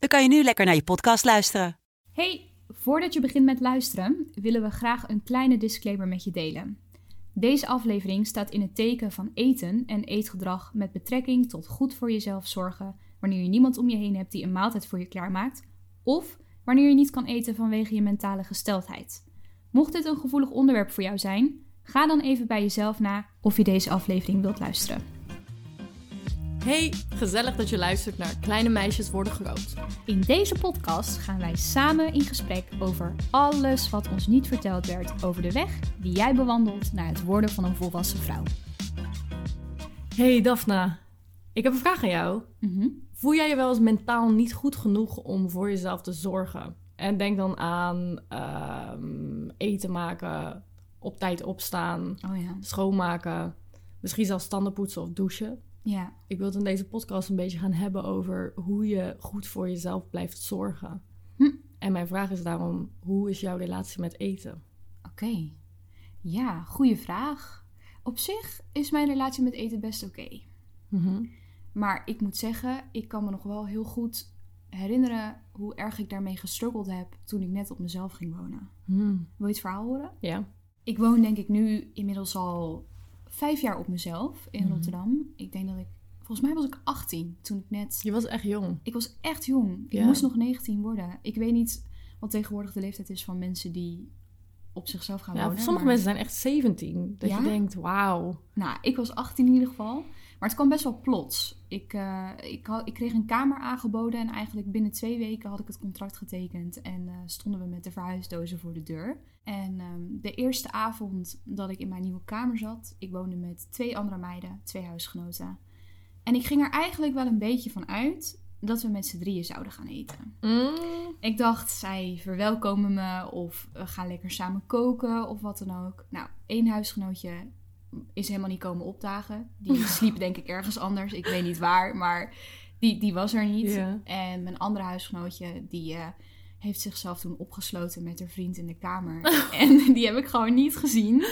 dan kan je nu lekker naar je podcast luisteren. Hey, voordat je begint met luisteren, willen we graag een kleine disclaimer met je delen. Deze aflevering staat in het teken van eten en eetgedrag met betrekking tot goed voor jezelf zorgen wanneer je niemand om je heen hebt die een maaltijd voor je klaarmaakt, of wanneer je niet kan eten vanwege je mentale gesteldheid. Mocht dit een gevoelig onderwerp voor jou zijn, ga dan even bij jezelf na of je deze aflevering wilt luisteren. Hey, gezellig dat je luistert naar Kleine Meisjes Worden Groot. In deze podcast gaan wij samen in gesprek over alles wat ons niet verteld werd over de weg die jij bewandelt naar het worden van een volwassen vrouw. Hey Daphna, ik heb een vraag aan jou. Mhm. Voel jij je wel eens mentaal niet goed genoeg om voor jezelf te zorgen? En denk dan aan ehm, eten maken, op tijd opstaan, Oh ja. schoonmaken, misschien zelfs tanden poetsen of douchen. Ja. Ik wil het in deze podcast een beetje gaan hebben over hoe je goed voor jezelf blijft zorgen. Hm. En mijn vraag is daarom, hoe is jouw relatie met eten? Oké. Ja, goede vraag. Op zich is mijn relatie met eten best oké. Mhm. Maar ik moet zeggen, ik kan me nog wel heel goed herinneren hoe erg ik daarmee gestruggeld heb toen ik net op mezelf ging wonen. Hm. Wil je het verhaal horen? Ja. Ik woon denk ik nu inmiddels al vijf jaar op mezelf in Mhm. Rotterdam. Ik denk dat ik, volgens mij was ik 18 toen ik net... Je was echt jong. Ik was echt jong. Ik moest nog 19 worden. Ik weet niet wat tegenwoordig de leeftijd is van mensen die op zichzelf gaan Ja, wonen. sommige maar- mensen zijn echt 17. Dat Ja? je denkt, wauw. Nou, ik was 18 in ieder geval. Maar het kwam best wel plots. Ik, eh, ik, had, ik kreeg een kamer aangeboden en eigenlijk binnen twee weken had ik het contract getekend. En eh, stonden we met de verhuisdozen voor de deur. En ehm, de eerste avond dat ik in mijn nieuwe kamer zat, ik woonde met twee andere meiden, twee huisgenoten. En ik ging er eigenlijk wel een beetje van uit dat we met z'n drieën zouden gaan eten. Mm. Ik dacht, zij verwelkomen me of we gaan lekker samen koken of wat dan ook. Nou, één huisgenootje is helemaal niet komen opdagen. Die sliep denk ik ergens anders. Ik weet niet waar, maar die, die was er niet. En mijn andere huisgenootje, die eh, heeft zichzelf toen opgesloten met haar vriend in de kamer. en die heb ik gewoon niet gezien.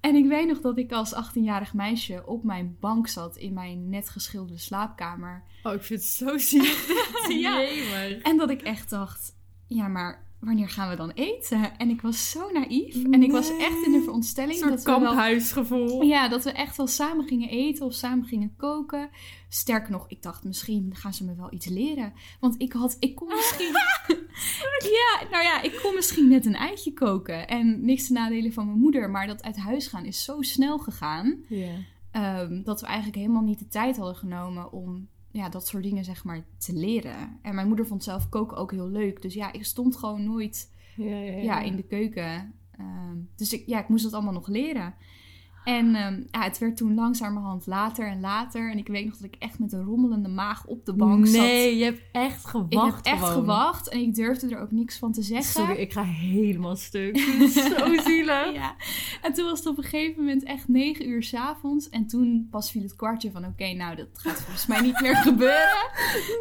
En ik weet nog dat ik als 18-jarig meisje op mijn bank zat in mijn net geschilderde slaapkamer. Oh, ik vind het zo ziek. Ja. Jemig. En dat ik echt dacht, ja, maar wanneer gaan we dan eten? En ik was zo naïef. En ik was echt in de Een veronderstelling soort dat we wel... Ja, dat we echt wel samen gingen eten of samen gingen koken. Sterker nog, ik dacht misschien gaan ze me wel iets leren. Want ik had, ik kon misschien... ja, nou ja, ik kon misschien net een eitje koken. En niks te nadelen van mijn moeder. Maar dat uit huis gaan is zo snel gegaan. Ehm, dat we eigenlijk helemaal niet de tijd hadden genomen om ja, dat soort dingen zeg maar te leren. En mijn moeder vond zelf koken ook heel leuk. Dus ja, ik stond gewoon nooit Ja, ja, ja. ja, in de keuken. Ehm, dus ik, ja, ik moest dat allemaal nog leren. En ehm, ja, het werd toen langzamerhand later en later. En ik weet nog dat ik echt met een rommelende maag op de bank zat. Nee, je hebt echt Ik gewacht heb echt gewoon. gewacht en ik durfde er ook niks van te zeggen. Sorry, ik ga helemaal stuk. Zo zielig. Ja. En toen was het op een gegeven moment echt negen uur s'avonds. En toen pas viel het kwartje van... Oké, nou, dat gaat volgens mij niet meer gebeuren.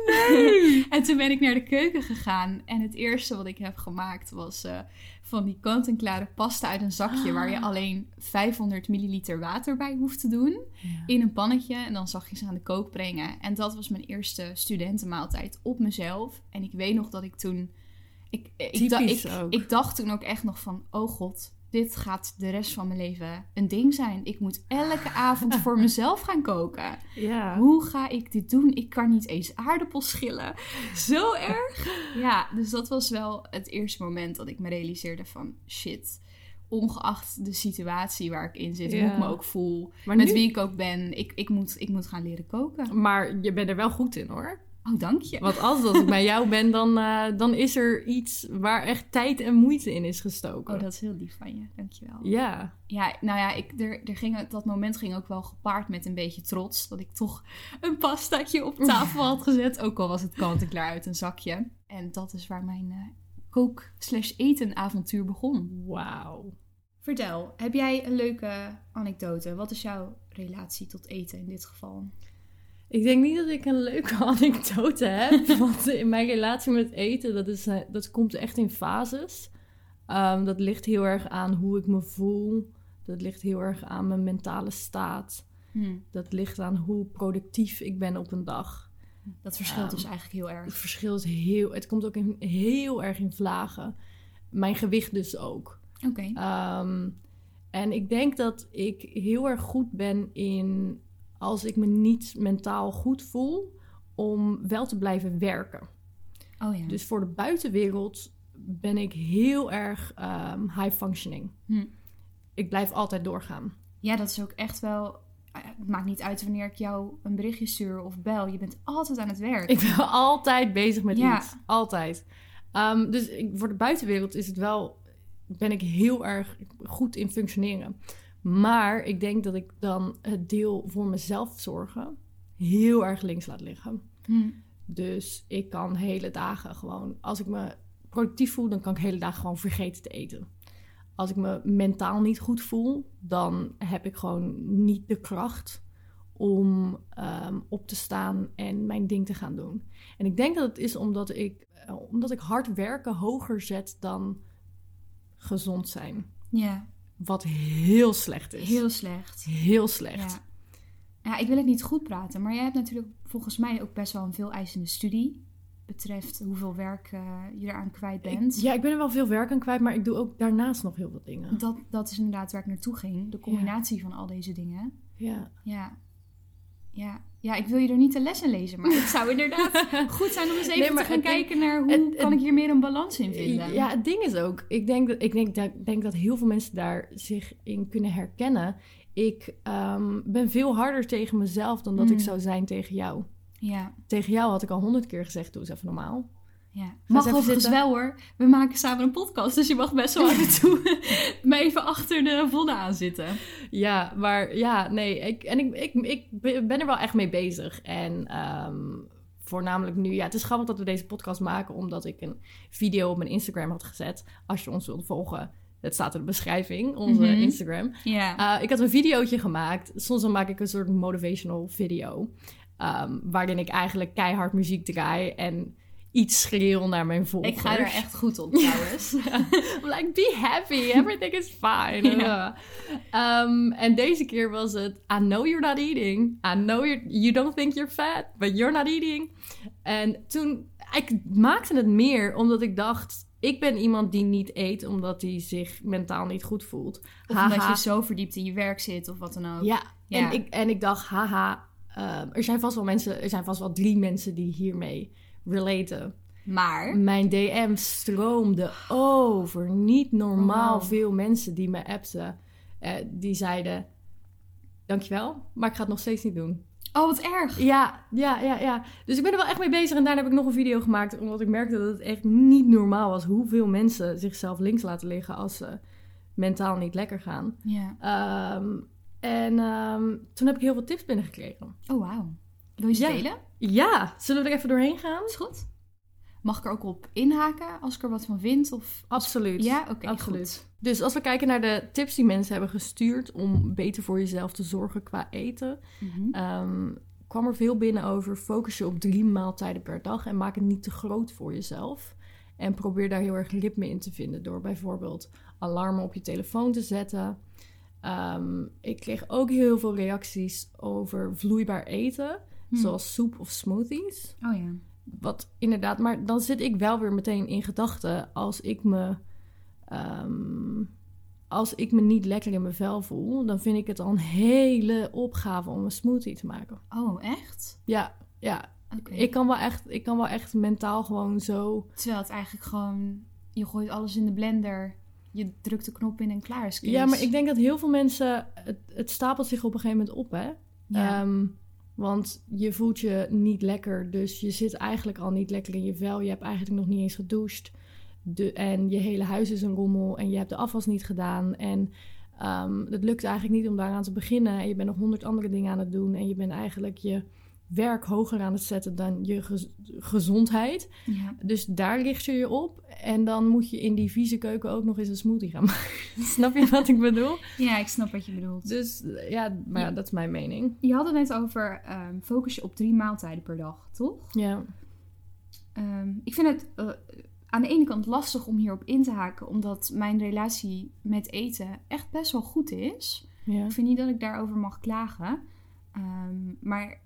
Nee. En toen ben ik naar de keuken gegaan. En het eerste wat ik heb gemaakt was... eh, van die kant-en-klare pasta uit een zakje... waar je alleen 500 milliliter water bij hoeft te doen. In een pannetje. En dan zag je ze aan de kook brengen. En dat was mijn eerste studentenmaaltijd op mezelf. En ik weet nog dat ik toen... Ik, ik, ik dacht toen ook echt nog van... Oh god, dit gaat de rest van mijn leven een ding zijn. Ik moet elke avond voor mezelf gaan koken. Ja. Hoe ga ik dit doen? Ik kan niet eens aardappels schillen. Zo erg. Ja, dus dat was wel het eerste moment dat ik me realiseerde van... Shit, ongeacht de situatie waar ik in zit, hoe ik me ook voel... Maar met nu- wie ik ook ben, ik, ik, moet, ik moet gaan leren koken. Maar je bent er wel goed in hoor. Oh, dank je. Want als dat ik bij jou ben, dan, eh, dan is er iets waar echt tijd en moeite in is gestoken. Oh, dat is heel lief van je. Dankjewel. Ja. Ja, nou ja, ik, er, er ging, dat moment ging ook wel gepaard met een beetje trots. Dat ik toch een pastaatje op tafel had gezet. Ook al was het kant-en-klaar uit een zakje. En dat is waar mijn eh, kook-slash-eten avontuur begon. Wauw. Vertel, heb jij een leuke anekdote? Wat is jouw relatie tot eten in dit geval? Ik denk niet dat ik een leuke anekdote heb. want in mijn relatie met eten, dat, is, eh, dat komt echt in fases. Ehm, dat ligt heel erg aan hoe ik me voel. Dat ligt heel erg aan mijn mentale staat. Hm, Dat ligt aan hoe productief ik ben op een dag. Dat verschilt Ehm, dus eigenlijk heel Het erg. verschil is heel... Het komt ook in, heel erg in vlagen. Mijn gewicht dus ook. Oké. Ehm, en ik denk dat ik heel erg goed ben in... als ik me niet mentaal goed voel... om wel te blijven werken. Oh ja. Dus voor de buitenwereld ben ik heel erg ehm, high functioning. Hm. Ik blijf altijd doorgaan. Ja, dat is ook echt wel. eh, Het maakt niet uit wanneer ik jou een berichtje stuur of bel. Je bent altijd aan het werk. Ik ben altijd bezig met Ja. iets. Altijd. Ehm, dus ik, voor de buitenwereld is het wel... ben ik heel erg goed in functioneren. Maar ik denk dat ik dan het deel voor mezelf zorgen... heel erg links laat liggen. Hm. Dus ik kan hele dagen gewoon... Als ik me productief voel, dan kan ik hele dagen gewoon vergeten te eten. Als ik me mentaal niet goed voel, dan heb ik gewoon niet de kracht om ehm, op te staan en mijn ding te gaan doen. En ik denk dat het is omdat ik, eh, omdat ik hard werken hoger zet dan gezond zijn. Ja, Wat heel slecht is. heel slecht. Heel slecht. Ja. ja, ik wil het niet goed praten, maar jij hebt natuurlijk volgens mij ook best wel een veel eisende studie. Betreft hoeveel werk eh, je eraan kwijt bent. Ik, ja, ik ben er wel veel werk aan kwijt, maar ik doe ook daarnaast nog heel veel dingen. Dat, dat is inderdaad waar ik naartoe ging. De combinatie van al deze dingen. Ja. Ja. Ja. ja, ik wil je er niet de les in lezen, maar het zou inderdaad goed zijn om eens even Nee, te gaan kijken naar hoe het- kan het- ik hier meer een balans in vinden. Ja, het ding is ook, ik denk dat, ik denk, dat, denk dat heel veel mensen daar zich in kunnen herkennen. Ik ehm, ben veel harder tegen mezelf dan dat Mm. ik zou zijn tegen jou. ja. Tegen jou had ik al honderd keer gezegd, doe eens even normaal. Ja. Mag overigens wel hoor. We maken samen een podcast, dus je mag best wel af en toe me even achter de vonnen aan zitten. Ja, maar ja, nee. Ik, en ik, ik, ik ben er wel echt mee bezig. En ehm, voornamelijk nu, ja, het is grappig dat we deze podcast maken, omdat ik een video op mijn Instagram had gezet. Als je ons wilt volgen, het staat in de beschrijving, onze Mhm. Instagram. Ja. Uh, ik had een videootje gemaakt. Soms dan maak ik een soort motivational video. um, waarin ik eigenlijk keihard muziek draai en iets schreeuw naar mijn volgers. ik ga er echt goed op trouwens. Like, be happy, everything is fine. Ja. Um, en deze keer was het, I know you're not eating. I know you're, you don't think you're fat, but you're not eating. En toen, ik maakte het meer omdat ik dacht, ik ben iemand die niet eet omdat hij zich mentaal niet goed voelt. Of omdat je zo verdiept in je werk zit of wat dan ook. Ja, Ja. En, ik, en ik dacht, haha, ehm, er zijn vast wel mensen, er zijn vast wel drie mensen die hiermee relaten. Maar, Mijn DM stroomde over. Niet normaal Wow. veel mensen die me appten. eh, die zeiden, dankjewel, maar ik ga het nog steeds niet doen. oh wat erg. Ja, ja, ja, ja. Dus ik ben er wel echt mee bezig. En daarna heb ik nog een video gemaakt. Omdat ik merkte dat het echt niet normaal was. Hoeveel mensen zichzelf links laten liggen als ze mentaal niet lekker gaan. Ja. Ehm, en ehm, toen heb ik heel veel tips binnengekregen. Oh wauw. Wil je Ja. delen? Ja, zullen we er even doorheen gaan? Is goed. Mag ik er ook op inhaken als ik er wat van vind? Of... Absoluut. Ja, oké, Absoluut. goed. Dus als we kijken naar de tips die mensen hebben gestuurd om beter voor jezelf te zorgen qua eten, ehm, kwam er veel binnen over focus je op drie maaltijden per dag en maak het niet te groot voor jezelf. En probeer daar heel erg ritme in te vinden door bijvoorbeeld alarmen op je telefoon te zetten. Ehm, ik kreeg ook heel veel reacties over vloeibaar eten, Hm. zoals soep of smoothies. Oh ja. Wat inderdaad, maar dan zit ik wel weer meteen in gedachten als ik me. ehm, als ik me niet lekker in mijn vel voel, dan vind ik het al een hele opgave om een smoothie te maken. Oh, echt? Ja, ja. Ik, kan wel echt, ik kan wel echt mentaal gewoon zo. Terwijl het eigenlijk gewoon... Je gooit alles in de blender. Je drukt de knop in en klaar is kees. Ja, maar ik denk dat heel veel mensen. Het, het stapelt zich op een gegeven moment op, hè? Ja. Ehm, Want je voelt je niet lekker, dus je zit eigenlijk al niet lekker in je vel. Je hebt eigenlijk nog niet eens gedoucht. De, en je hele huis is een rommel en je hebt de afwas niet gedaan. En ehm, het lukt eigenlijk niet om daaraan te beginnen. En je bent nog honderd andere dingen aan het doen. En je bent eigenlijk je werk hoger aan het zetten dan je gez- gezondheid. Ja. Dus daar richt je je op. En dan moet je in die vieze keuken ook nog eens een smoothie gaan maken. Snap je wat ik bedoel? ja, ik snap wat je bedoelt. Dus ja, maar ja, dat is mijn mening. Je had het net over ehm, focus je op drie maaltijden per dag, toch? Ja. Ehm, ik vind het eh, aan de ene kant lastig om hierop in te haken, omdat mijn relatie met eten echt best wel goed is. ja. Ik vind niet dat ik daarover mag klagen. Ehm, maar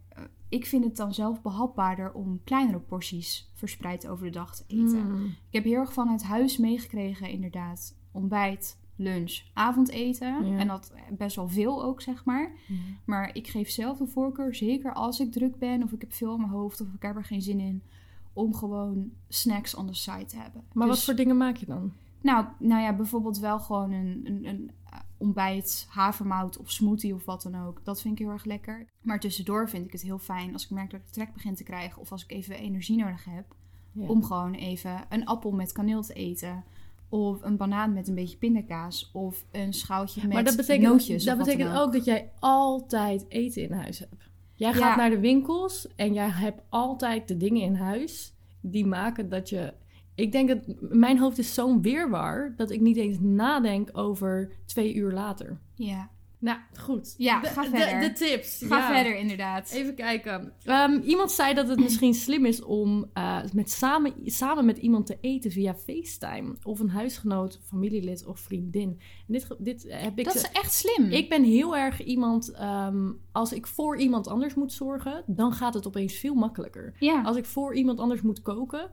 ik vind het dan zelf behapbaarder om kleinere porties verspreid over de dag te eten. Mm. Ik heb heel erg vanuit huis meegekregen, inderdaad. Ontbijt, lunch, avondeten. Ja. En dat best wel veel ook, zeg maar. Maar ik geef zelf de voorkeur, zeker als ik druk ben of ik heb veel aan mijn hoofd of ik heb er geen zin in, om gewoon snacks on the side te hebben. Maar wat Dus- voor dingen maak je dan? nou, nou ja, bijvoorbeeld wel gewoon een, een, een ontbijt, havermout of smoothie of wat dan ook. Dat vind ik heel erg lekker. Maar tussendoor vind ik het heel fijn als ik merk dat ik trek begin te krijgen of als ik even energie nodig heb, Ja. om gewoon even een appel met kaneel te eten. Of een banaan met een beetje pindakaas. Of een schaaltje met maar dat betekent, nootjes. dat ook dat jij altijd eten in huis hebt. Jij gaat Ja. naar de winkels en jij hebt altijd de dingen in huis die maken dat je. Ik denk dat mijn hoofd is zo'n weerwar dat ik niet eens nadenk over twee uur later. Ja, Nou, goed. Ja, de, ga de- verder. De, tips. ga ja. verder inderdaad. Even kijken. Ehm, iemand zei dat het misschien slim is om eh, met samen, samen met iemand te eten via FaceTime. Of een huisgenoot, familielid of vriendin. En dit, dit heb ik. dat is echt slim. ik ben heel erg iemand. ehm, als ik voor iemand anders moet zorgen, dan gaat het opeens veel makkelijker. ja. Als ik voor iemand anders moet koken.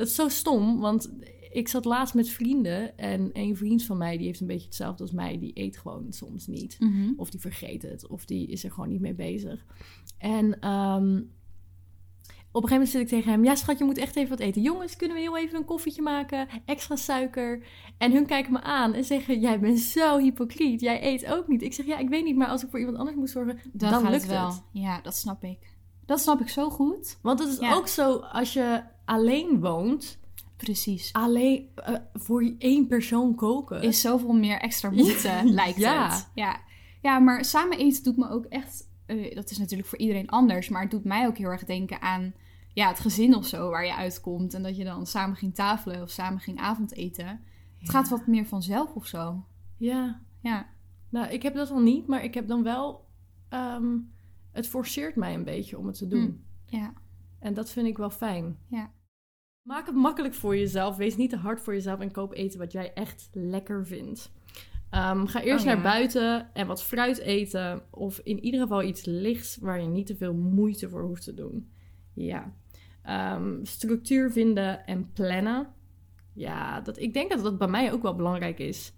Dat is zo stom, want ik zat laatst met vrienden. En een vriend van mij, die heeft een beetje hetzelfde als mij. Die eet gewoon soms niet. Mhm. Of die vergeet het. Of die is er gewoon niet mee bezig. En ehm, op een gegeven moment zit ik tegen hem... Ja, schat, je moet echt even wat eten. Jongens, kunnen we heel even een koffietje maken? Extra suiker. En hun kijken me aan en zeggen... Jij bent zo hypocriet. Jij eet ook niet. Ik zeg, ja, ik weet niet. Maar als ik voor iemand anders moet zorgen, Dan, lukt het wel. het. Ja, dat snap ik. Dat snap ik zo goed. Want het is Ja. ook zo, als je alleen woont... Precies. Alleen eh, voor één persoon koken... Is zoveel meer extra moeite, Ja. lijkt Ja. het. Ja. ja, maar samen eten doet me ook echt... eh, dat is natuurlijk voor iedereen anders, maar het doet mij ook heel erg denken aan ja, het gezin of zo waar je uitkomt. En dat je dan samen ging tafelen of samen ging avondeten. Het gaat wat meer vanzelf of zo. Ja, Ja, Nou, ik heb dat dan niet, maar ik heb dan wel. ehm, het forceert mij een beetje om het te doen. Mm. ja, En dat vind ik wel fijn. ja. Maak het makkelijk voor jezelf. Wees niet te hard voor jezelf en koop eten wat jij echt lekker vindt. Ehm, ga eerst Oh, ja. naar buiten en wat fruit eten. Of in ieder geval iets lichts waar je niet te veel moeite voor hoeft te doen. Ja. Ehm, structuur vinden en plannen. Ja, dat, ik denk dat dat bij mij ook wel belangrijk is.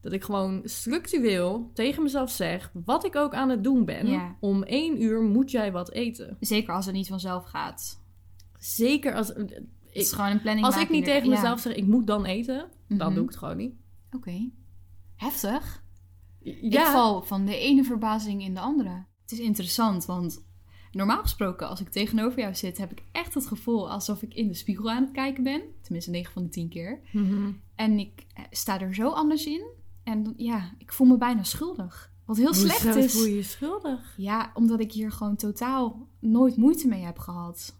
Dat ik gewoon structureel tegen mezelf zeg wat ik ook aan het doen ben. Ja. Om één uur moet jij wat eten. Zeker als het niet vanzelf gaat. Zeker als. Het is gewoon een planning als ik niet tegen mezelf zeg ik moet dan eten, dan Mhm. doe ik het gewoon niet. Oké. Heftig. Ja, Ik val van de ene verbazing in de andere. Het is interessant, want normaal gesproken als ik tegenover jou zit, heb ik echt het gevoel alsof ik in de spiegel aan het kijken ben. Tenminste 9 van de 10 keer. Mhm. En ik eh, sta er zo anders in. En ja, ik voel me bijna schuldig. Wat heel slecht is. voel je je schuldig? Ja, omdat ik hier gewoon totaal nooit moeite mee heb gehad.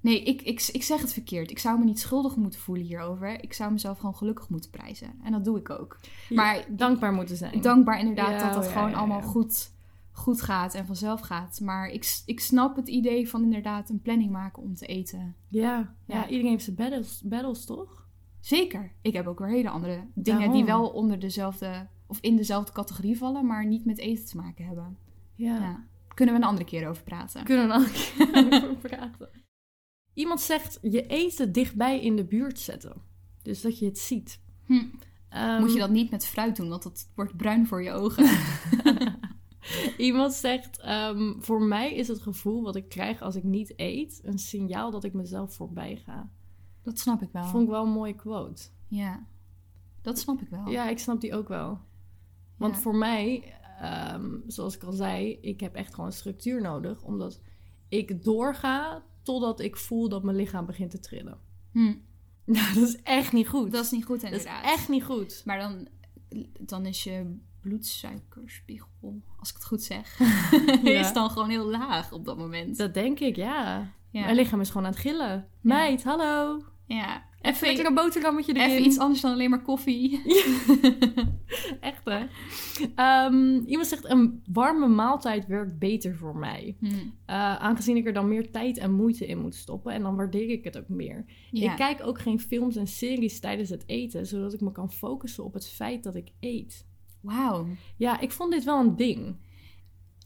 Nee, ik, ik, ik zeg het verkeerd. Ik zou me niet schuldig moeten voelen hierover. Ik zou mezelf gewoon gelukkig moeten prijzen. En dat doe ik ook. Maar Ja, dankbaar moeten zijn. dankbaar inderdaad Ja, dat dat ja, gewoon allemaal goed, goed gaat en vanzelf gaat. Maar ik, ik snap het idee van inderdaad een planning maken om te eten. Ja, ja. Iedereen heeft zijn battles, battles toch? Zeker. Ik heb ook weer hele andere dingen Daarom. die wel onder dezelfde of in dezelfde categorie vallen, maar niet met eten te maken hebben. Ja. Ja. Kunnen we een andere keer over praten. Kunnen we een keer over praten. Iemand zegt je eten dichtbij in de buurt zetten. Dus dat je het ziet. Hm. Ehm, Moet je dat niet met fruit doen, want dat wordt bruin voor je ogen. Iemand zegt, ehm, voor mij is het gevoel wat ik krijg als ik niet eet... een signaal dat ik mezelf voorbij ga. Dat snap ik wel. Vond ik wel een mooie quote. Ja, dat snap ik wel. Ja, ik snap die ook wel. Want Ja. voor mij, ehm, zoals ik al zei, ik heb echt gewoon structuur nodig. Omdat ik doorga totdat ik voel dat mijn lichaam begint te trillen. Hm. Nou, dat is echt niet goed. Dat is niet goed Dat is inderdaad. echt niet goed. Maar dan, dan is je bloedsuikerspiegel, als ik het goed zeg, Ja. is dan gewoon heel laag op dat moment. Dat denk ik, ja. ja. Mijn lichaam is gewoon aan het gillen. Meid, hallo. ja. Even lekker een boterhammetje erin. Even iets anders dan alleen maar koffie. Echt, hè? Ehm, iemand zegt, een warme maaltijd werkt beter voor mij. Hm. Eh, aangezien ik er dan meer tijd en moeite in moet stoppen. En dan waardeer ik het ook meer. Ja. Ik kijk ook geen films en series tijdens het eten. Zodat ik me kan focussen op het feit dat ik eet. Wauw. Ja, ik vond dit wel een ding.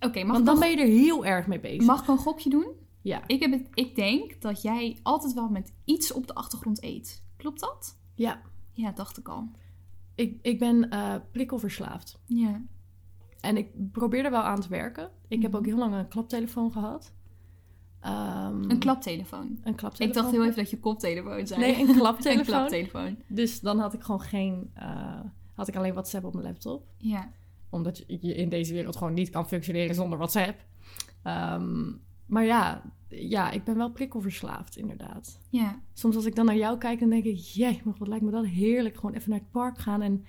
Oké, mag, Want dan nog- ben je er heel erg mee bezig. mag ik een gokje doen? Ja. Ik, heb het, ik denk dat jij altijd wel met iets op de achtergrond eet. Klopt dat? Ja. Ja, dacht ik al. Ik, ik ben eh, prikkelverslaafd. Ja. En ik probeer er wel aan te werken. Ik heb Mhm. ook heel lang een klaptelefoon gehad. Ehm, Een klaptelefoon. Een klaptelefoon. Ik dacht heel even dat je koptelefoon zei. Nee, een klaptelefoon. een klaptelefoon. Dus dan had ik gewoon geen... eh, had ik alleen WhatsApp op mijn laptop. Ja. Omdat je in deze wereld gewoon niet kan functioneren zonder WhatsApp. Ehm, maar ja, ja, ik ben wel prikkelverslaafd, inderdaad. Ja. Soms als ik dan naar jou kijk, dan denk ik... Jee, maar wat lijkt me dat heerlijk. Gewoon even naar het park gaan en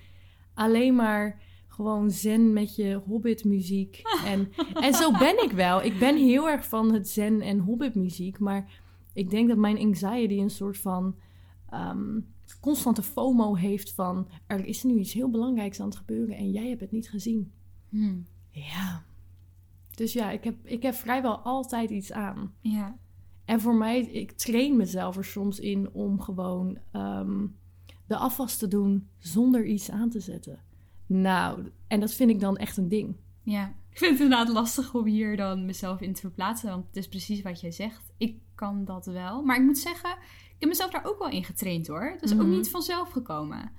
alleen maar gewoon zen met je hobbitmuziek. En, en zo ben ik wel. Ik ben heel erg van het zen en hobbitmuziek. Maar ik denk dat mijn anxiety een soort van... ehm, constante FOMO heeft van... er is nu iets heel belangrijks aan het gebeuren en jij hebt het niet gezien. Hm. Ja. Dus ja, ik heb, ik heb vrijwel altijd iets aan. Ja. En voor mij, ik train mezelf er soms in om gewoon ehm, de afwas te doen zonder iets aan te zetten. Nou, en dat vind ik dan echt een ding. Ja. Ik vind het inderdaad lastig om hier dan mezelf in te verplaatsen. Want het is precies wat jij zegt. Ik kan dat wel. Maar ik moet zeggen, ik heb mezelf daar ook wel in getraind hoor. Het is ook Mhm. niet vanzelf gekomen.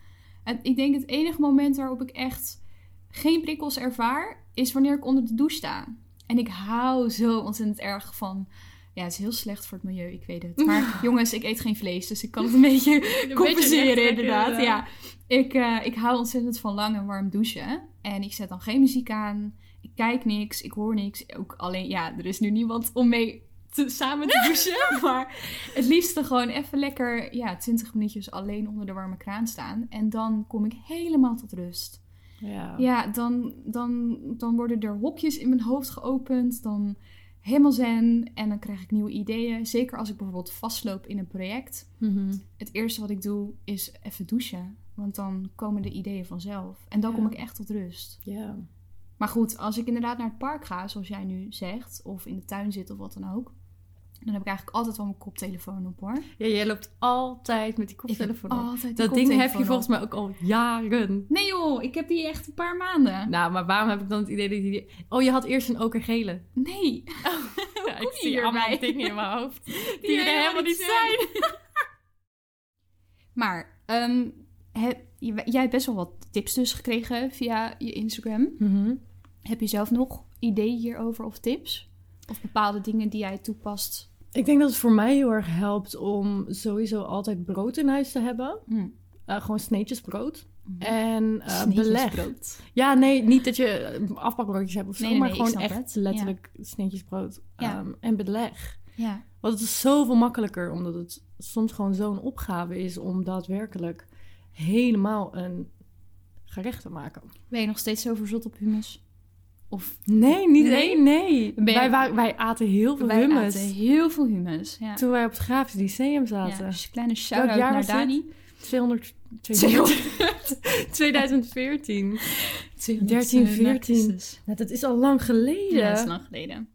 En ik denk het enige moment waarop ik echt geen prikkels ervaar, is wanneer ik onder de douche sta. En ik hou zo ontzettend erg van. Ja, het is heel slecht voor het milieu, ik weet het. Maar jongens, ik eet geen vlees, dus ik kan het een beetje compenseren inderdaad. Ja, ik, eh, ik hou ontzettend van lang en warm douchen. En ik zet dan geen muziek aan. Ik kijk niks, ik hoor niks. Ook alleen, ja, er is nu niemand om mee te, samen te douchen. maar het liefste gewoon even lekker, ja, 20 minuutjes alleen onder de warme kraan staan. En dan kom ik helemaal tot rust. Ja. Ja, dan, dan, dan worden er hokjes in mijn hoofd geopend. Dan helemaal zen. En dan krijg ik nieuwe ideeën. Zeker als ik bijvoorbeeld vastloop in een project. Mhm. Het eerste wat ik doe is even douchen. Want dan komen de ideeën vanzelf. En dan Ja. kom ik echt tot rust. ja. Maar goed, als ik inderdaad naar het park ga, zoals jij nu zegt, of in de tuin zit of wat dan ook, dan heb ik eigenlijk altijd wel mijn koptelefoon op hoor. Ja, jij loopt altijd met die Ik koptelefoon op. altijd die Dat ding heb je volgens mij ook al jaren. Nee joh, ik heb die echt een paar maanden. Nou, maar waarom heb ik dan het idee dat je die... Oh, je had eerst een okergele. Nee. Ja, kom je hierbij? allemaal dingen in mijn hoofd. Die, Die er helemaal niet zijn. Maar ehm, heb, jij hebt best wel wat tips dus gekregen via je Instagram. Mhm. Heb je zelf nog ideeën hierover of tips? Of bepaalde dingen die jij toepast? Ik denk dat het voor mij heel erg helpt om sowieso altijd brood in huis te hebben. Hm. Eh, gewoon sneetjes brood. En eh Sneetjes beleg. brood. Ja, nee, niet dat je eh, afbakbroodjes hebt of zo, Nee, nee, maar nee, gewoon echt het. letterlijk sneetjes brood Ja. ehm, en beleg. Ja. Want het is zoveel makkelijker, omdat het soms gewoon zo'n opgave is om daadwerkelijk helemaal een gerecht te maken. Ben je nog steeds zo verzot op hummus? Of Nee, niet Nee? één, nee. Ben Wij, wij aten heel veel wij hummus aten heel veel hummus. Ja. toen wij op het Grafisch Lyceum Ja, zaten. dus een kleine shout-out naar? Dani. 200, 200 2014. 13, 14. Nou, dat is al lang geleden. Ja, dat is lang geleden.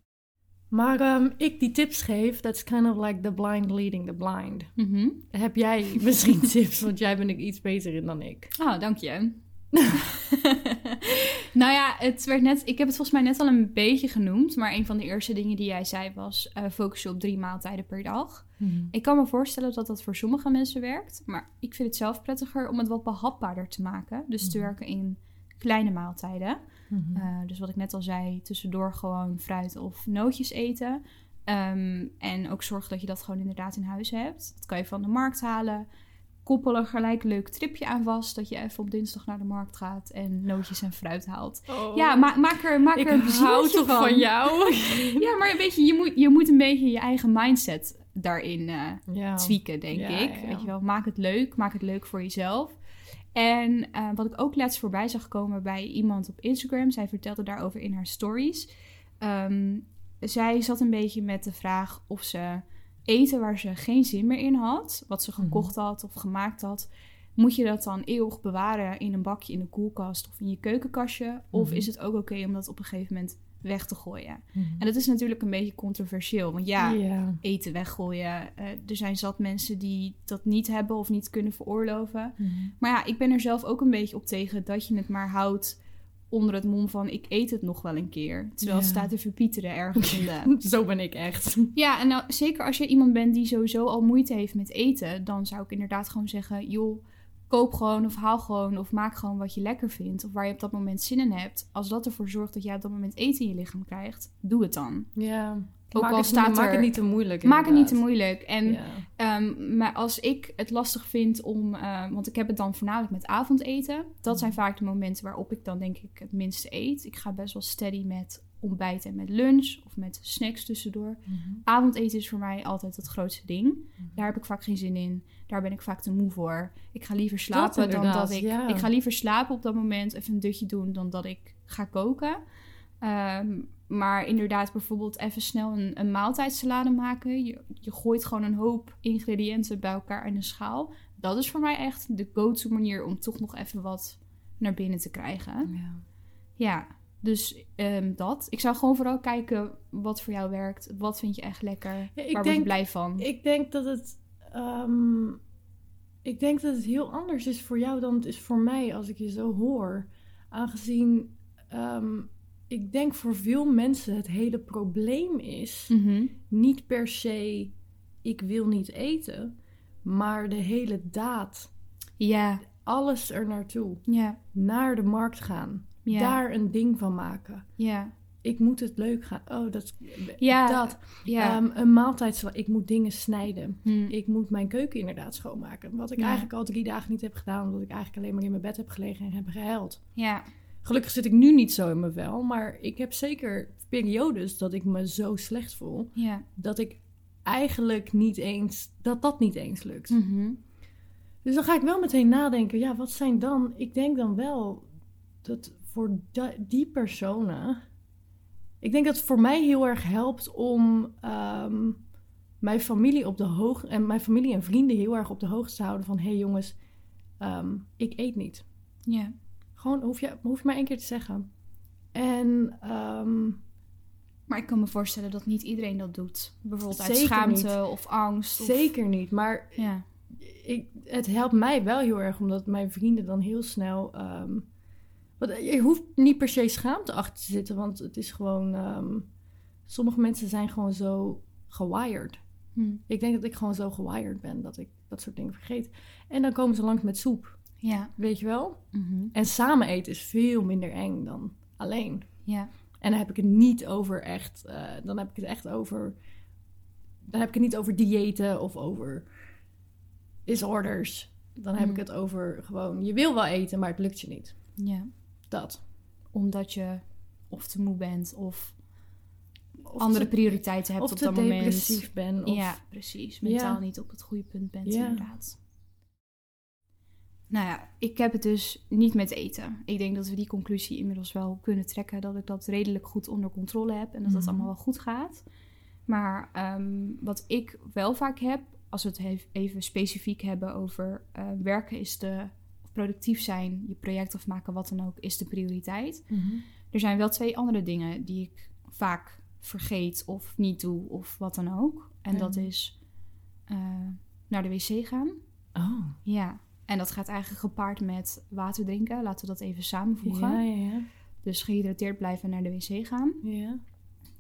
Maar ehm, ik die tips geef, that's kind of like the blind leading the blind. Mhm. Heb jij misschien tips, want jij ben ik iets beter in dan ik. Oh, dank je. nou ja, het werd net, ik heb het volgens mij net al een beetje genoemd. Maar een van de eerste dingen die jij zei was eh focus je op drie maaltijden per dag. Ik kan me voorstellen dat dat voor sommige mensen werkt. Maar ik vind het zelf prettiger om het wat behapbaarder te maken. Dus te Mhm. werken in kleine maaltijden. Mhm. Eh, dus wat ik net al zei, tussendoor gewoon fruit of nootjes eten. Ehm, en ook zorg dat je dat gewoon inderdaad in huis hebt. Dat kan je van de markt halen. Koppel er gelijk een leuk tripje aan vast. Dat je even op dinsdag naar de markt gaat en nootjes en fruit haalt. Ja, ma maak er, maak ik er een hou toch van jou. Ja, maar weet je, je moet, je moet een beetje je eigen mindset daarin eh ja. tweaken, denk Ja, ik. ja, ja. Weet je wel, maak het leuk, maak het leuk voor jezelf. En eh, wat ik ook laatst voorbij zag komen bij iemand op Instagram, zij vertelde daarover in haar stories. Ehm, zij zat een beetje met de vraag of ze eten waar ze geen zin meer in had, wat ze gekocht had of gemaakt had, moet je dat dan eeuwig bewaren in een bakje in de koelkast of in je keukenkastje? Of Mhm. is het ook oké om dat op een gegeven moment weg te gooien? Mhm. En dat is natuurlijk een beetje controversieel, want ja, eten weggooien. Eh, er zijn zat mensen die dat niet hebben of niet kunnen veroorloven. Mhm. Maar ja, ik ben er zelf ook een beetje op tegen dat je het maar houdt onder het mom van ik eet het nog wel een keer. Terwijl het staat te verpieteren ergens in de... Zo ben ik echt. Ja, en nou, zeker als je iemand bent die sowieso al moeite heeft met eten, dan zou ik inderdaad gewoon zeggen, joh, koop gewoon of haal gewoon of maak gewoon wat je lekker vindt of waar je op dat moment zin in hebt. Als dat ervoor zorgt dat jij op dat moment eten in je lichaam krijgt, doe het dan. Ja. Ook maak al het, staat maak er- het niet te moeilijk. Maak het niet te moeilijk. En Ja. Ehm, maar als ik het lastig vind om, eh, want ik heb het dan voornamelijk met avondeten. Dat zijn vaak de momenten waarop ik dan denk ik het minste eet. Ik ga best wel steady met ontbijt en met lunch of met snacks tussendoor. Mhm. Avondeten is voor mij altijd het grootste ding. Daar heb ik vaak geen zin in. Daar ben ik vaak te moe voor. Ik ga liever slapen dan dat ik. ja. Ik ga liever slapen op dat moment, even een dutje doen, dan dat ik ga koken. Ehm, maar inderdaad, bijvoorbeeld even snel een, een maaltijdsalade maken. Je, je gooit gewoon een hoop ingrediënten bij elkaar in een schaal. Dat is voor mij echt de go-to manier om toch nog even wat naar binnen te krijgen. Ja. Ja, dus ehm, dat. Ik zou gewoon vooral kijken wat voor jou werkt. Wat vind je echt lekker? Ja, Waar word je blij van? Ik denk dat het. ehm, ik denk dat het heel anders is voor jou dan het is voor mij als ik je zo hoor. Aangezien ik denk voor veel mensen het hele probleem is Mhm. niet per se ik wil niet eten, maar de hele daad, Ja, alles er naartoe, ja, naar de markt gaan, ja. daar een ding van maken. Ja, Ik moet het leuk gaan. Oh, dat. Ja, dat. ja. Ehm, een maaltijd. Ik moet dingen snijden. Hm. Ik moet mijn keuken inderdaad schoonmaken. Wat ik Ja. eigenlijk al drie dagen niet heb gedaan. Omdat ik eigenlijk alleen maar in mijn bed heb gelegen en heb gehuild. ja, Gelukkig zit ik nu niet zo in mijn vel. Maar ik heb zeker periodes dat ik me zo slecht voel. ja. Dat ik eigenlijk niet eens... Dat dat niet eens lukt. Mhm. Dus dan ga ik wel meteen nadenken. Ja, wat zijn dan... Ik denk dan wel dat voor die personen... Ik denk dat het voor mij heel erg helpt om ehm, mijn familie op de hoogte... En mijn familie en vrienden heel erg op de hoogte te houden van... Hé hey jongens, ehm, ik eet niet. Ja, Gewoon, hoef je, hoef je maar één keer te zeggen. En ehm, maar ik kan me voorstellen dat niet iedereen dat doet. Bijvoorbeeld uit schaamte niet. of angst. Of... zeker niet. Maar Ja, ik, het helpt mij wel heel erg, omdat mijn vrienden dan heel snel. ehm, want je hoeft niet per se schaamte achter te zitten, want het is gewoon. ehm, sommige mensen zijn gewoon zo gewired. Hm. Ik denk dat ik gewoon zo gewired ben dat ik dat soort dingen vergeet. En dan komen ze langs met soep, ja, weet je wel? Mhm. En samen eten is veel minder eng dan alleen. ja, En dan heb ik het niet over echt. eh, dan heb ik het echt over. Dan heb ik het niet over diëten of over disorders. Dan heb Mm. ik het over gewoon. Je wil wel eten, maar het lukt je niet. ja. Dat. Omdat je of te moe bent of, Of andere te, prioriteiten hebt of op dat moment. depressief ben. Of, Ja, precies. Mentaal Ja. niet op het goede punt bent, Ja. inderdaad. Nou ja, ik heb het dus niet met eten. Ik denk dat we die conclusie inmiddels wel kunnen trekken. Dat ik dat redelijk goed onder controle heb en dat het Mhm. allemaal wel goed gaat. Maar ehm, wat ik wel vaak heb, als we het even specifiek hebben over eh, werken, is de of productief zijn, je project afmaken, wat dan ook, is de prioriteit. Mhm. Er zijn wel twee andere dingen die ik vaak vergeet of niet doe of wat dan ook. En dat is eh, naar de wc gaan. Oh. Ja. En dat gaat eigenlijk gepaard met water drinken. Laten we dat even samenvoegen. Ja, ja, ja. Dus gehydrateerd blijven en naar de wc gaan. ja.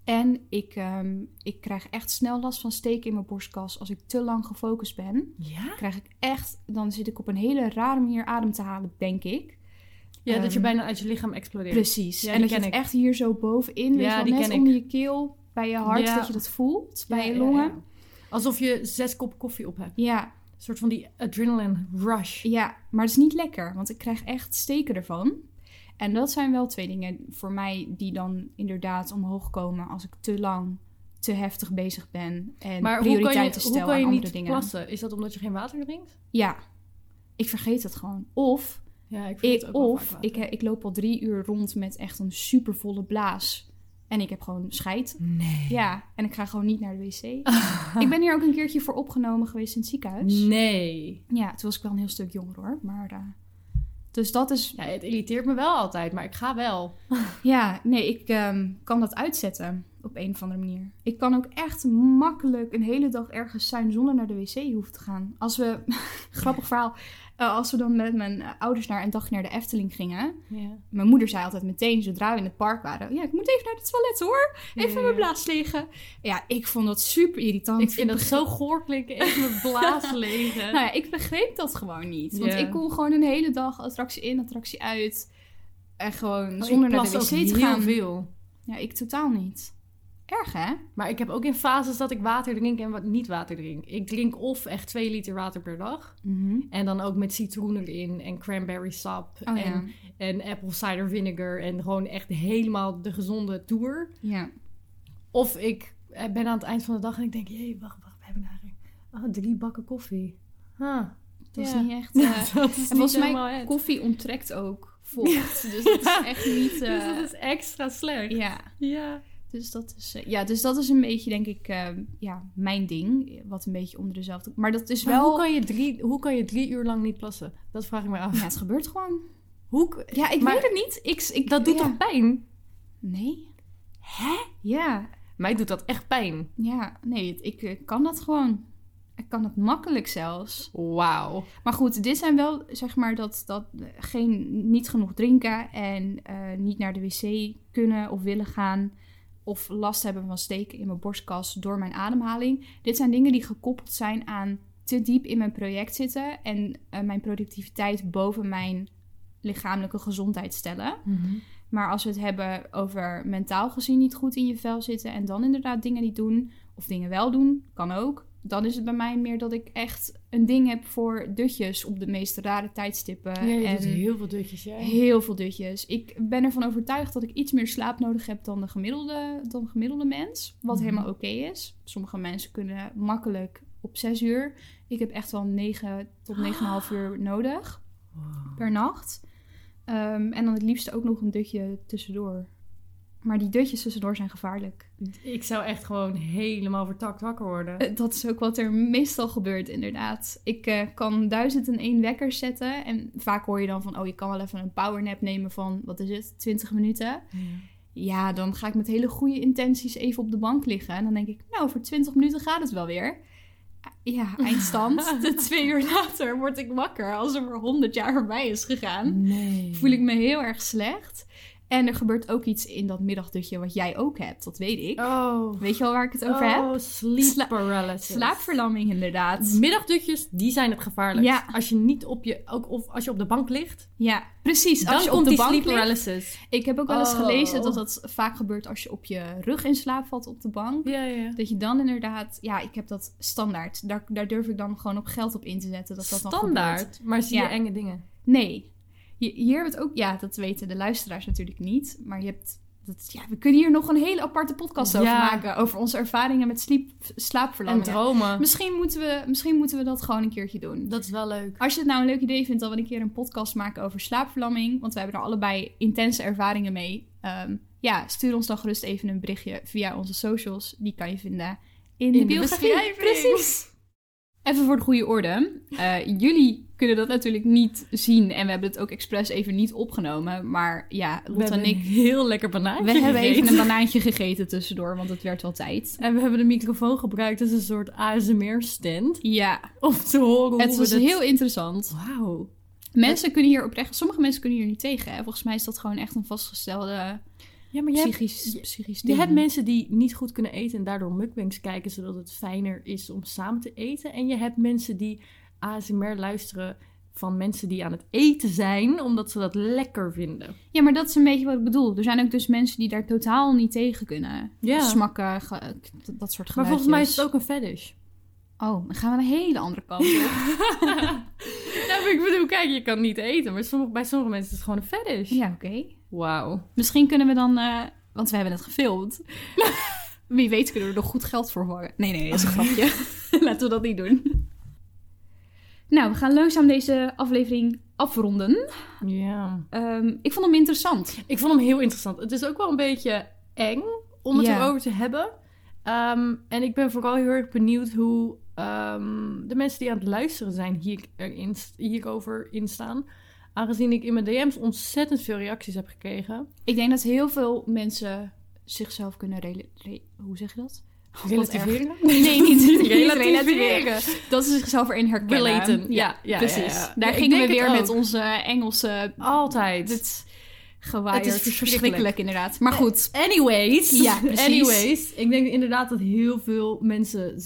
En ik, ehm, ik krijg echt snel last van steken in mijn borstkas als ik te lang gefocust ben. Ja? Krijg ik echt, dan zit ik op een hele rare manier adem te halen, denk ik. Ja, dat je Ehm, bijna uit je lichaam explodeert. Precies. Ja, en dat je het ik. echt hier zo bovenin, weet Ja, je wel, die net ik. onder je keel, bij je hart, Ja. dat je dat voelt, bij je longen. Alsof je zes kop koffie op hebt. Ja, soort van die adrenaline rush. Ja, maar het is niet lekker, want ik krijg echt steken ervan. En dat zijn wel twee dingen voor mij die dan inderdaad omhoog komen als ik te lang, te heftig bezig ben en Maar hoe kan je, prioriteiten hoe stel kan je aan niet andere dingen. plassen? Is dat omdat je geen water drinkt? Ja, ik vergeet het gewoon. Of, Ja, ik ik, of ik, ik loop al drie uur rond met echt een supervolle blaas. En ik heb gewoon scheid. Nee. Ja, en ik ga gewoon niet naar de wc. ik ben hier ook een keertje voor opgenomen geweest in het ziekenhuis. Nee. Ja, toen was ik wel een heel stuk jonger hoor. Maar, eh, dus dat is Ja, het irriteert me wel altijd, maar ik ga wel. Ja, nee, ik ehm, kan dat uitzetten op een of andere manier. Ik kan ook echt makkelijk een hele dag ergens zijn zonder naar de wc hoeven te gaan. Als we, grappig verhaal, eh, als we dan met mijn ouders naar een dag naar de Efteling gingen. Ja. Mijn moeder zei altijd meteen, zodra we in het park waren, ja, ik moet even naar het toilet hoor. Even Ja. mijn blaas liggen. Ja, ik vond dat super irritant. Ik vind dat zo goor klinken, even mijn blaas legen. Nou ja, ik begreep dat gewoon niet. Want ik kon gewoon een hele dag attractie in, attractie uit. En gewoon Oh, zonder naar de wc te heel gaan. veel. Ja, ik totaal niet. Erg, hè? Maar ik heb ook in fases dat ik water drink en wat niet water drink. Ik drink of echt 2 liter water per dag. En dan ook met citroen erin en cranberry sap Oh ja. en, en apple cider vinegar. En gewoon echt helemaal de gezonde tour. Ja. Of ik eh, ben aan het eind van de dag en ik denk... Jee, wacht, wacht, we hebben eigenlijk ah, drie bakken koffie. Ah, Dat Ja. is niet echt... eh, dat is en volgens mij, het. koffie onttrekt ook vocht. Dus dat is echt niet... eh, Dus dat is extra slecht. Ja, Ja. Dus dat is, eh, ja, dus dat is een beetje, denk ik, eh, ja, mijn ding. Wat een beetje onder dezelfde... Maar dat is Maar wel... hoe, kan je drie, hoe kan je drie uur lang niet plassen? Dat vraag ik me af. Ja, het gebeurt gewoon. Hoe, Ja, ik Maar- weet het niet. Ik, ik, dat doet ja. toch pijn? Nee. Hè? Ja. Mij doet dat echt pijn. Ja, nee, ik eh, kan dat gewoon. Ik kan het makkelijk zelfs. Wauw. Maar goed, dit zijn wel, zeg maar, dat, dat geen, niet genoeg drinken en niet naar de wc kunnen of willen gaan. Of last hebben van steken in mijn borstkas door mijn ademhaling. Dit zijn dingen die gekoppeld zijn aan te diep in mijn project zitten en eh, mijn productiviteit boven mijn lichamelijke gezondheid stellen. Maar als we het hebben over mentaal gezien niet goed in je vel zitten en dan inderdaad dingen niet doen, of dingen wel doen, kan ook. Dan is het bij mij meer dat ik echt een ding heb voor dutjes op de meest rare tijdstippen. Ja, je en doet heel veel dutjes, ja. heel veel dutjes. Ik ben ervan overtuigd dat ik iets meer slaap nodig heb dan de gemiddelde, dan de gemiddelde mens. Wat Mhm. helemaal oké is. Sommige mensen kunnen makkelijk op zes uur. Ik heb echt wel 9 tot 9,5 uur nodig per nacht. Ehm, en dan het liefst ook nog een dutje tussendoor. Maar die dutjes tussendoor zijn gevaarlijk. Ik zou echt gewoon helemaal vertakt wakker worden. Eh, Dat is ook wat er meestal gebeurt, inderdaad. Ik eh, kan duizend en één wekkers zetten. En vaak hoor je dan van, oh, je kan wel even een powernap nemen van, wat is het, 20 minuten. Ja, dan ga ik met hele goede intenties even op de bank liggen. En dan denk ik, nou, voor 20 minuten gaat het wel weer. Ja, eindstand. De twee uur later word ik wakker alsof er 100 jaar voorbij is gegaan. Nee. Voel ik me heel erg slecht. En er gebeurt ook iets in dat middagdutje wat jij ook hebt, dat weet ik. Oh. Weet je wel waar ik het over heb? Oh, sleep Sla- paralysis. Slaapverlamming, inderdaad. Middagdutjes, die zijn het gevaarlijkst. Ja. Als je niet op je, ook of als je op de bank ligt, Ja, precies. dan Als je komt op de die bank sleep ligt. paralysis. Ik heb ook wel eens Oh. gelezen dat dat vaak gebeurt als je op je rug in slaap valt op de bank. Ja, ja. Dat je dan inderdaad, ja, ik heb dat standaard. Daar, daar durf ik dan gewoon op geld op in te zetten. Dat dat dan gebeurt. Standaard, maar zie je Ja. enge dingen. Nee. Je- Hier hebben we het ook, ja, dat weten de luisteraars natuurlijk niet. Maar je hebt, dat, ja, we kunnen hier nog een hele aparte podcast over Ja. maken. Over onze ervaringen met sleep, En dromen. Misschien moeten, we, misschien moeten we dat gewoon een keertje doen. Dat is wel leuk. Als je het nou een leuk idee vindt dat we een keer een podcast maken over slaapverlamming, want we hebben er allebei intense ervaringen mee. ehm, ja, stuur ons dan gerust even een berichtje via onze socials. Die kan je vinden in, de In de biografie. Precies. Even voor de goede orde. Eh, jullie kunnen dat natuurlijk niet zien en we hebben het ook expres even niet opgenomen. Maar ja, We Lot en ik, heel lekker banaantje we hebben gegeten. even een banaantje gegeten tussendoor, want het werd wel tijd. En we hebben de microfoon gebruikt als een soort ASMR-stand. Ja, Om te horen hoe het was heel interessant. Wauw. Mensen kunnen hier oprecht, sommige mensen kunnen hier niet tegen. Hè? Volgens mij is dat gewoon echt een vastgestelde Ja, maar je hebt, psychisch, je- psychisch je ding. hebt mensen die niet goed kunnen eten en daardoor mukbangs kijken, zodat het fijner is om samen te eten. En je hebt mensen die ASMR luisteren van mensen die aan het eten zijn, omdat ze dat lekker vinden. Ja, maar dat is een beetje wat ik bedoel. Er zijn ook dus mensen die daar totaal niet tegen kunnen. Ja. Smakken, dat soort geluidjes. Maar volgens mij is het ook een fetish. Oh, dan gaan we een hele andere kant op. Nou, ik bedoel, kijk, je kan niet eten, maar sommige, bij sommige mensen is het gewoon een fetish. ja, oké. Wauw. Misschien kunnen we dan, eh, want we hebben het gefilmd. Wie weet kunnen we er nog goed geld voor horen. Nee, nee, dat is een grapje. Laten we dat niet doen. Nou, we gaan langzaam deze aflevering afronden. Ja. Ehm, ik vond hem interessant. Ik vond hem heel interessant. Het is ook wel een beetje eng om het Ja. erover te hebben. Ehm, en ik ben vooral heel erg benieuwd hoe ehm, de mensen die aan het luisteren zijn hier erin, hierover in staan. Aangezien ik in mijn DM's ontzettend veel reacties heb gekregen. Ik denk dat heel veel mensen zichzelf kunnen... rela- re- hoe zeg je dat? Relativeren? Nee, niet, Relativeren. relativeren. Dat ze zichzelf erin herkennen. Relaten. Ja, ja, precies. ja, ja. Daar gingen we weer met onze Engelse... Altijd. Dit gewaaid. Het is verschrikkelijk. verschrikkelijk inderdaad. Maar goed. Anyways. Ja, precies. Anyways. Ik denk inderdaad dat heel veel mensen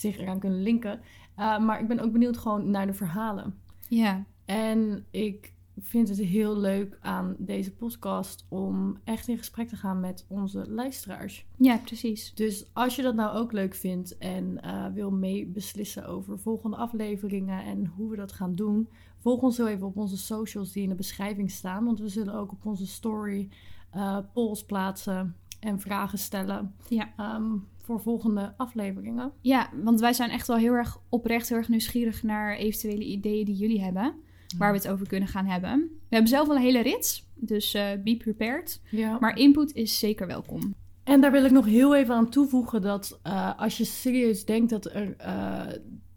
zich eraan kunnen linken. Uh, maar ik ben ook benieuwd gewoon naar de verhalen. Ja. En ik vind het heel leuk aan deze podcast om echt in gesprek te gaan met onze luisteraars. Ja, precies. Dus als je dat nou ook leuk vindt en eh, wil mee beslissen over volgende afleveringen en hoe we dat gaan doen, volg ons zo even op onze socials die in de beschrijving staan. Want we zullen ook op onze story eh, polls plaatsen en vragen stellen Ja. ehm, voor volgende afleveringen. Ja, want wij zijn echt wel heel erg oprecht, heel erg nieuwsgierig naar eventuele ideeën die jullie hebben. Waar we het over kunnen gaan hebben. We hebben zelf wel een hele rits, dus eh, be prepared. Ja. Maar input is zeker welkom. En daar wil ik nog heel even aan toevoegen dat eh, als je serieus denkt dat, er, eh,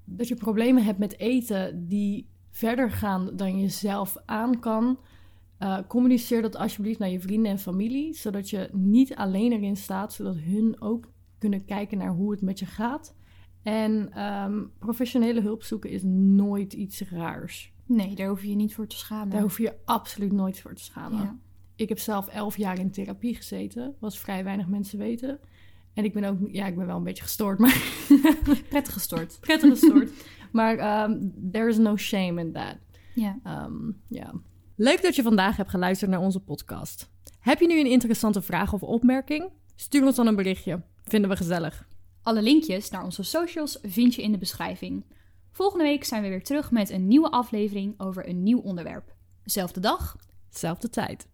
dat je problemen hebt met eten die verder gaan dan je zelf aan kan, communiceer dat alsjeblieft naar je vrienden en familie, zodat je niet alleen erin staat, zodat hun ook kunnen kijken naar hoe het met je gaat. En ehm, professionele hulp zoeken is nooit iets raars. Nee, daar hoef je je niet voor te schamen. Daar hoef je je absoluut nooit voor te schamen. ja. Ik heb zelf elf jaar in therapie gezeten, wat vrij weinig mensen weten. En ik ben ook, ja, ik ben wel een beetje gestoord, maar Prettig gestort. prettig gestoord. maar ehm, there is no shame in that. Ja. Ehm, ja. Leuk dat je vandaag hebt geluisterd naar onze podcast. Heb je nu een interessante vraag of opmerking? Stuur ons dan een berichtje. Vinden we gezellig. Alle linkjes naar onze socials vind je in de beschrijving. Volgende week zijn we weer terug met een nieuwe aflevering over een nieuw onderwerp. Zelfde dag, Zelfde tijd.